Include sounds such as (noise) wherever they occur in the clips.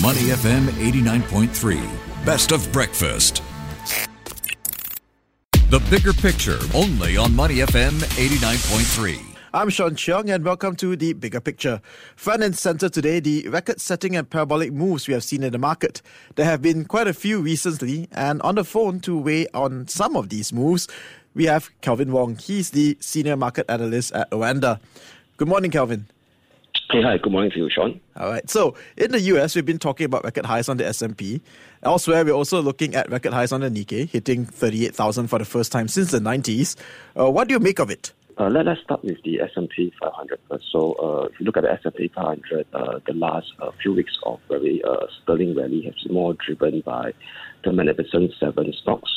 Money FM 89.3. Best of breakfast. The bigger picture only on Money FM 89.3. I'm Sean Cheong and welcome to the bigger picture. Front and center today, the record setting and parabolic moves we have seen in the market. There have been quite a few recently, and on the phone to weigh on some of these moves, we have Kelvin Wong. He's the senior market analyst at Oanda. Good morning, Kelvin. Hey, hi. Good morning to you, Sean. All right. So in the US, we've been talking about record highs on the S&P. Elsewhere, we're also looking at record highs on the Nikkei, hitting 38,000 for the first time since the 90s. Uh, what do you make of it? Uh, let, us start with the S&P 500 first. So uh, if you look at the S&P 500, uh, the last uh, few weeks of very uh, sterling rally has been more driven by the Magnificent Seven stocks.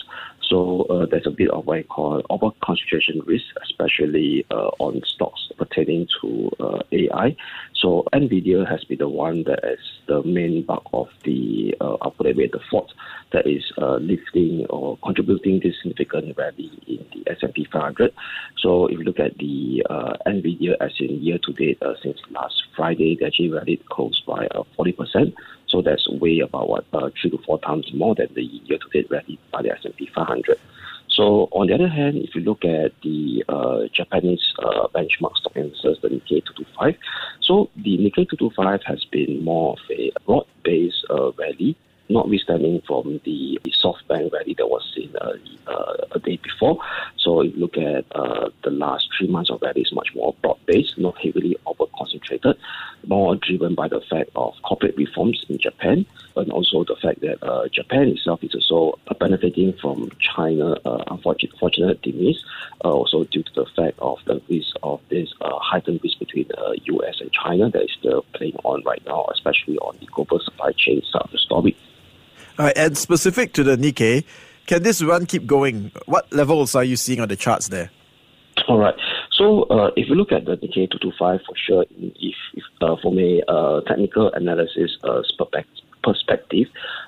So uh, there's a bit of what I call over concentration risk, especially uh, on stocks pertaining to uh, AI. So Nvidia has been the one that is the main bulk of the, uh, I'll put it away, the fault that is uh, lifting or contributing this significant rally in the S&P 500. So if you look at the uh, Nvidia as in year to date uh, since last Friday, they actually rallied close by 40%. So that's way about what uh, three to four times more than the year-to-date rally by the S&P 500. So on the other hand, if you look at the uh, Japanese uh, benchmark stock indices, the Nikkei 225, so the Nikkei 225 has been more of a broad-based uh, rally notwithstanding from the the SoftBank rally that was seen uh, uh, a day before. So if you look at uh, the last three months of rally, is much more broad-based, not heavily over-concentrated, more driven by the fact of corporate reforms in Japan, and also the fact that uh, Japan itself is also benefiting from China uh, unfortunate, demise, uh, also due to the fact of the risk of this heightened risk between the U.S. and China that is still playing on right now, especially on the global supply chain side of the story. All right, and specific to the Nikkei, can this run keep going? What levels are you seeing on the charts there? All right. So uh, if you look at the Nikkei 225, for sure, if, if uh, from a uh, technical analysis uh, perspective,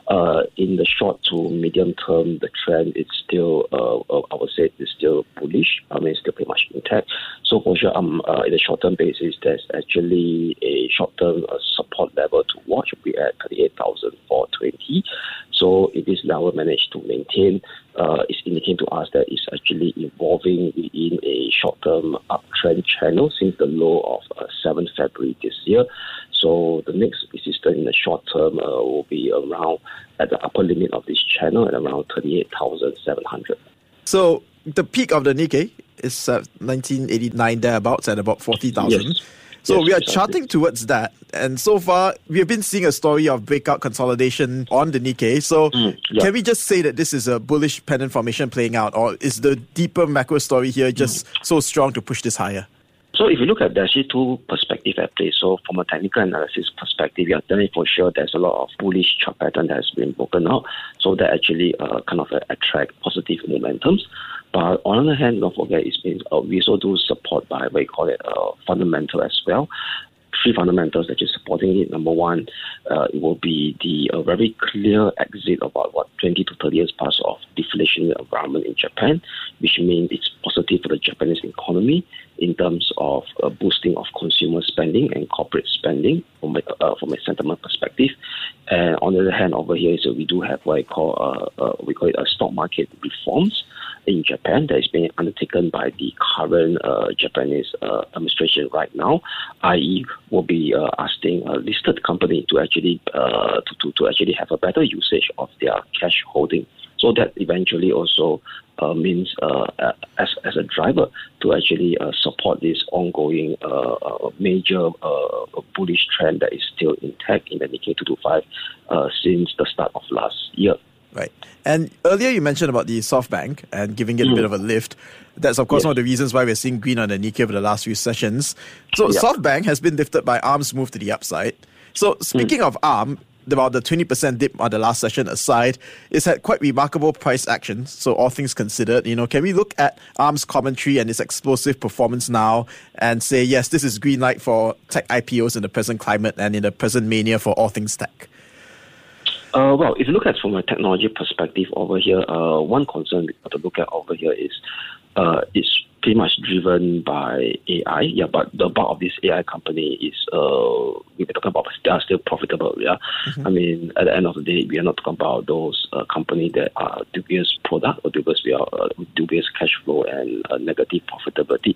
uh, in the short to medium term, the trend is still, uh, uh, I would say, is still bullish. I mean, it's still pretty much intact. So for sure, um, uh, in the short term basis, there's actually a short term uh, support level to watch. Be at 38,420. So if this level managed to maintain, uh, it's indicating to us that it's actually evolving within a short term uptrend channel since the low of uh, 7th February this year. So the next resistance in the short term uh, will be around at the upper limit of this channel at around 38,700. So the peak of the Nikkei is uh, 1989 thereabouts at about 40,000. Yes. So yes, we are exactly. charting towards that. And so far, we have been seeing a story of breakout consolidation on the Nikkei. So Mm, yeah. can we just say that this is a bullish pennant formation playing out? Or is the deeper macro story here just Mm. so strong to push this higher? So if you look at there's actually two perspectives at play. So from a technical analysis perspective, you're telling for sure there's a lot of bullish chart pattern that has been broken out. So that actually uh, kind of uh, attract positive momentums. But on the other hand, don't forget it's been uh, we also do support by what we call it uh, fundamental as well. Three fundamentals that is supporting it. Number one, uh, it will be the uh, very clear exit about what 20 to 30 years past of deflationary environment in Japan, which means it's positive for the Japanese economy in terms of uh, boosting of consumer spending and corporate spending from a, uh, from a sentiment perspective. And on the other hand, over here, so we do have what I call uh, we call it a stock market reforms in Japan that is being undertaken by the current uh, Japanese uh, administration right now, i.e., will be uh, asking a listed company to actually uh, to, to, to actually have a better usage of their cash holding. So that eventually also uh, means uh, as, as a driver to actually uh, support this ongoing uh, uh, major bullish trend that is still intact in the Nikkei 225 uh, since the start of last year. Right. And earlier you mentioned about the SoftBank and giving it a bit mm. of a lift. That's, of course, Yes. one of the reasons why we're seeing green on the Nikkei over the last few sessions. So Yeah. SoftBank has been lifted by ARM's move to the upside. So mm. speaking of ARM, about the 20% dip on the last session aside, it's had quite remarkable price action. So all things considered, you know, can we look at ARM's commentary and its explosive performance now and say, yes, this is green light for tech IPOs in the present climate and in the present mania for all things tech? Uh, well, if you look at from a technology perspective over here, uh, one concern we have to look at over here is uh, it's pretty much driven by AI. Yeah, but the bulk of this AI company is uh, we're talking about they are still profitable. Yeah, mm-hmm. I mean at the end of the day, we are not talking about those uh, companies that are dubious product or dubious we uh, dubious cash flow and uh, negative profitability.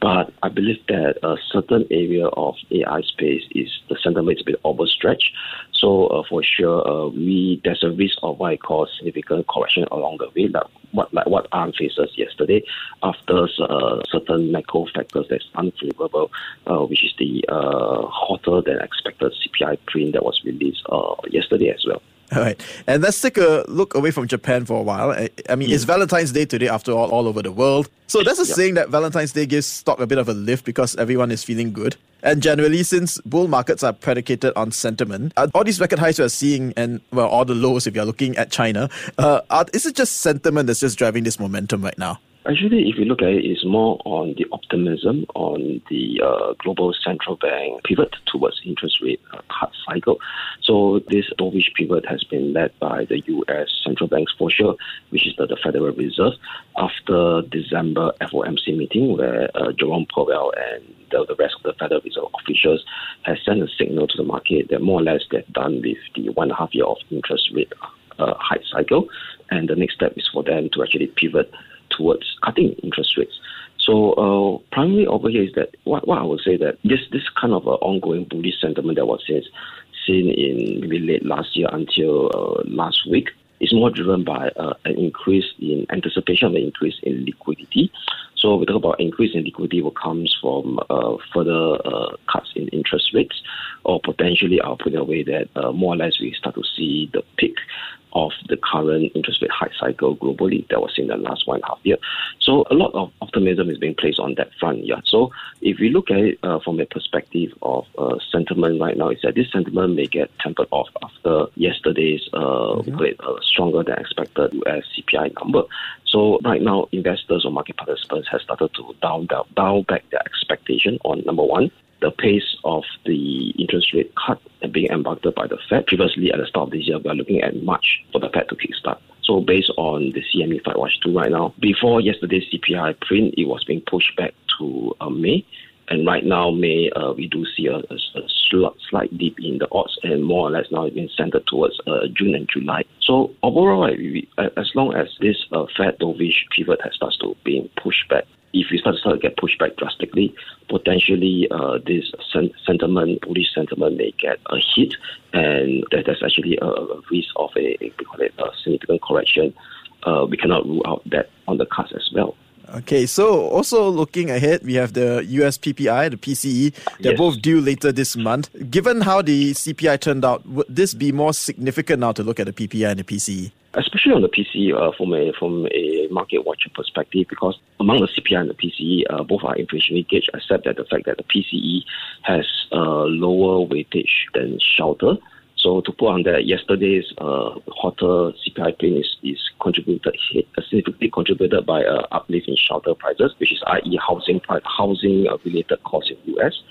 But I believe that a certain area of AI space is the sentiment is a bit overstretched. So uh, for sure, uh, we there's a risk of what I call significant correction along the way, like what like what ARM faces yesterday after uh, certain macro factors that's unfavorable, uh, which is the uh, hotter than expected CPI print that was released uh, yesterday as well. All right. And let's take a look away from Japan for a while. I, I mean, it's Valentine's Day today, after all, all over the world. So that's a saying that Valentine's Day gives stock a bit of a lift because everyone is feeling good. And generally, since bull markets are predicated on sentiment, uh, all these record highs we're seeing, and well, all the lows if you're looking at China, uh, are, is it just sentiment that's just driving this momentum right now? Actually, if you look at it, it's more on the optimism on the uh, global central bank pivot towards interest rate uh, cut cycle. So this dovish pivot has been led by the U.S. central banks for sure, which is the, the Federal Reserve, after December FOMC meeting where uh, Jerome Powell and the, the, rest of the Federal Reserve officials has sent a signal to the market that more or less they're done with the one and a half year of interest rate uh, hike cycle, and the next step is for them to actually pivot towards cutting interest rates. So uh, primarily over here is that what, what I would say that this this kind of uh, ongoing bullish sentiment that was seen seen in maybe late last year until uh, last week is more driven by uh, an increase in anticipation of an increase in liquidity. So we talk about increase in liquidity will comes from uh, further uh, cuts in interest rates, or potentially I'll put it away that uh, more or less we start to see the peak of the current interest rate hike cycle globally that was in the last one and a half year. So a lot of optimism is being placed on that front. Yeah. So if we look at it uh, from a perspective of uh, sentiment right now, is that this sentiment may get tempered off after yesterday's uh, mm-hmm. uh, stronger than expected US CPI number. So right now, investors or market participants have started to down down, down back their expectation on number one the pace of the interest rate cut being embarked by the Fed. Previously, at the start of this year, we are looking at March for the Fed to kickstart. So based on the CME Fed Watch Tool right now, before yesterday's CPI print, it was being pushed back to uh, May. And right now, May, uh, we do see a, a, a, slight dip in the odds, and more or less now it's been centered towards uh, June and July. So overall, as long as this uh, Fed dovish pivot has started to being pushed back, if we start, to, start to get pushed back drastically, potentially uh, this sen- sentiment, bullish sentiment may get a hit, and that there's actually a, a risk of a, we call it a significant correction. Uh, we cannot rule out that on the cards as well. Okay, so also looking ahead, we have the US PPI, the PCE. They're yes. both due later this month. Given how the CPI turned out, would this be more significant now to look at the PPI and the PCE? Especially on the PCE uh, from a from a market watcher perspective, because among the CPI and the PCE, uh, both are inflationary gauge, except that the fact that the PCE has a lower weightage than shelter. So to put on that, yesterday's uh, hotter CPI print is, is contributed uh, significantly contributed by uh, uplift in shelter prices, which is i.e. housing housing uh, related costs in US.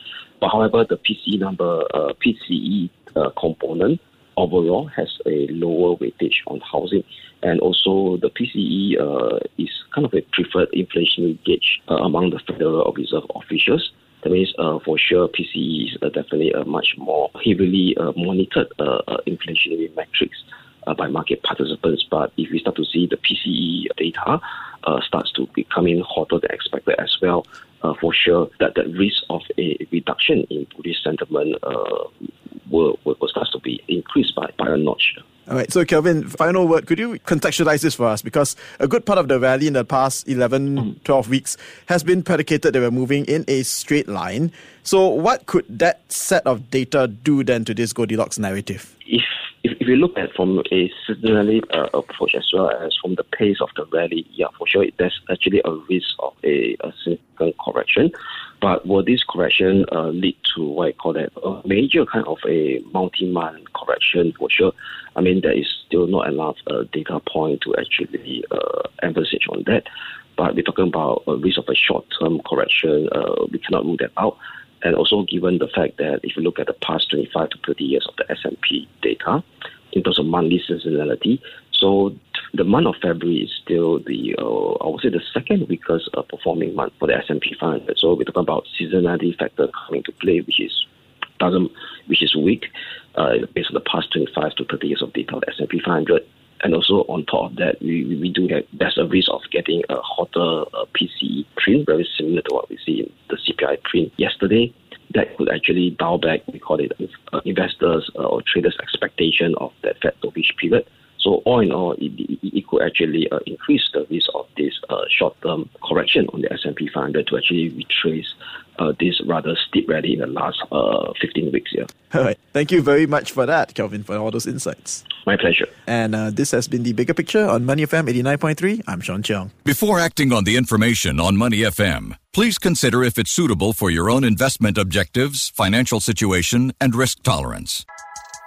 But however, the PCE number uh, PCE uh, component overall has a lower weightage on housing. And also, the PCE uh, is kind of a preferred inflationary gauge uh, among the Federal Reserve officials. That means, uh, for sure, PCE is uh, definitely a much more heavily uh, monitored uh, inflationary metrics by market participants. But if we start to see the PCE data starts to becoming hotter than expected as well, for sure, that the risk of a reduction in bullish sentiment will, will, will start to be increased by, by a notch. All right. So, Kelvin, final word. Could you contextualize this for us? Because a good part of the rally in the past 11, mm. 12 weeks has been predicated that we're moving in a straight line. So, what could that set of data do then to this Goldilocks narrative? If you look at from a seasonally uh, approach as well as from the pace of the rally, yeah, for sure, there's actually a risk of a, a significant correction. But will this correction uh, lead to what I call that a major kind of a multi-month correction? For sure, I mean there is still not enough uh, data point to actually uh, emphasize on that. But we're talking about a risk of a short-term correction. Uh, we cannot rule that out and also given the fact that if you look at the past 25 to 30 years of the S&P data in terms of monthly seasonality, so the month of February is still the uh, I would say the second weakest uh, performing month for the S&P 500. So we're talking about seasonality factor coming to play, which is doesn't which is weak uh, based on the past 25 to 30 years of data of the S&P 500. And also on top of that, we, we do have there's a risk of getting a hotter uh, PCE print, very similar to what we see in the CPI print yesterday. That could actually dial back, we call it uh, investors uh, or traders' expectation of that Fed dovish period. So all in all, it, it could actually uh, increase the risk of this uh, short-term correction on the S&P 500 to actually retrace uh, this rather steep rally in the last uh, 15 weeks here. (laughs) All right. Thank you very much for that, Kelvin, for all those insights. My pleasure. And uh, this has been the bigger picture on Money FM 89.3. I'm Sean Cheong. Before acting on the information on Money FM, please consider if it's suitable for your own investment objectives, financial situation, and risk tolerance.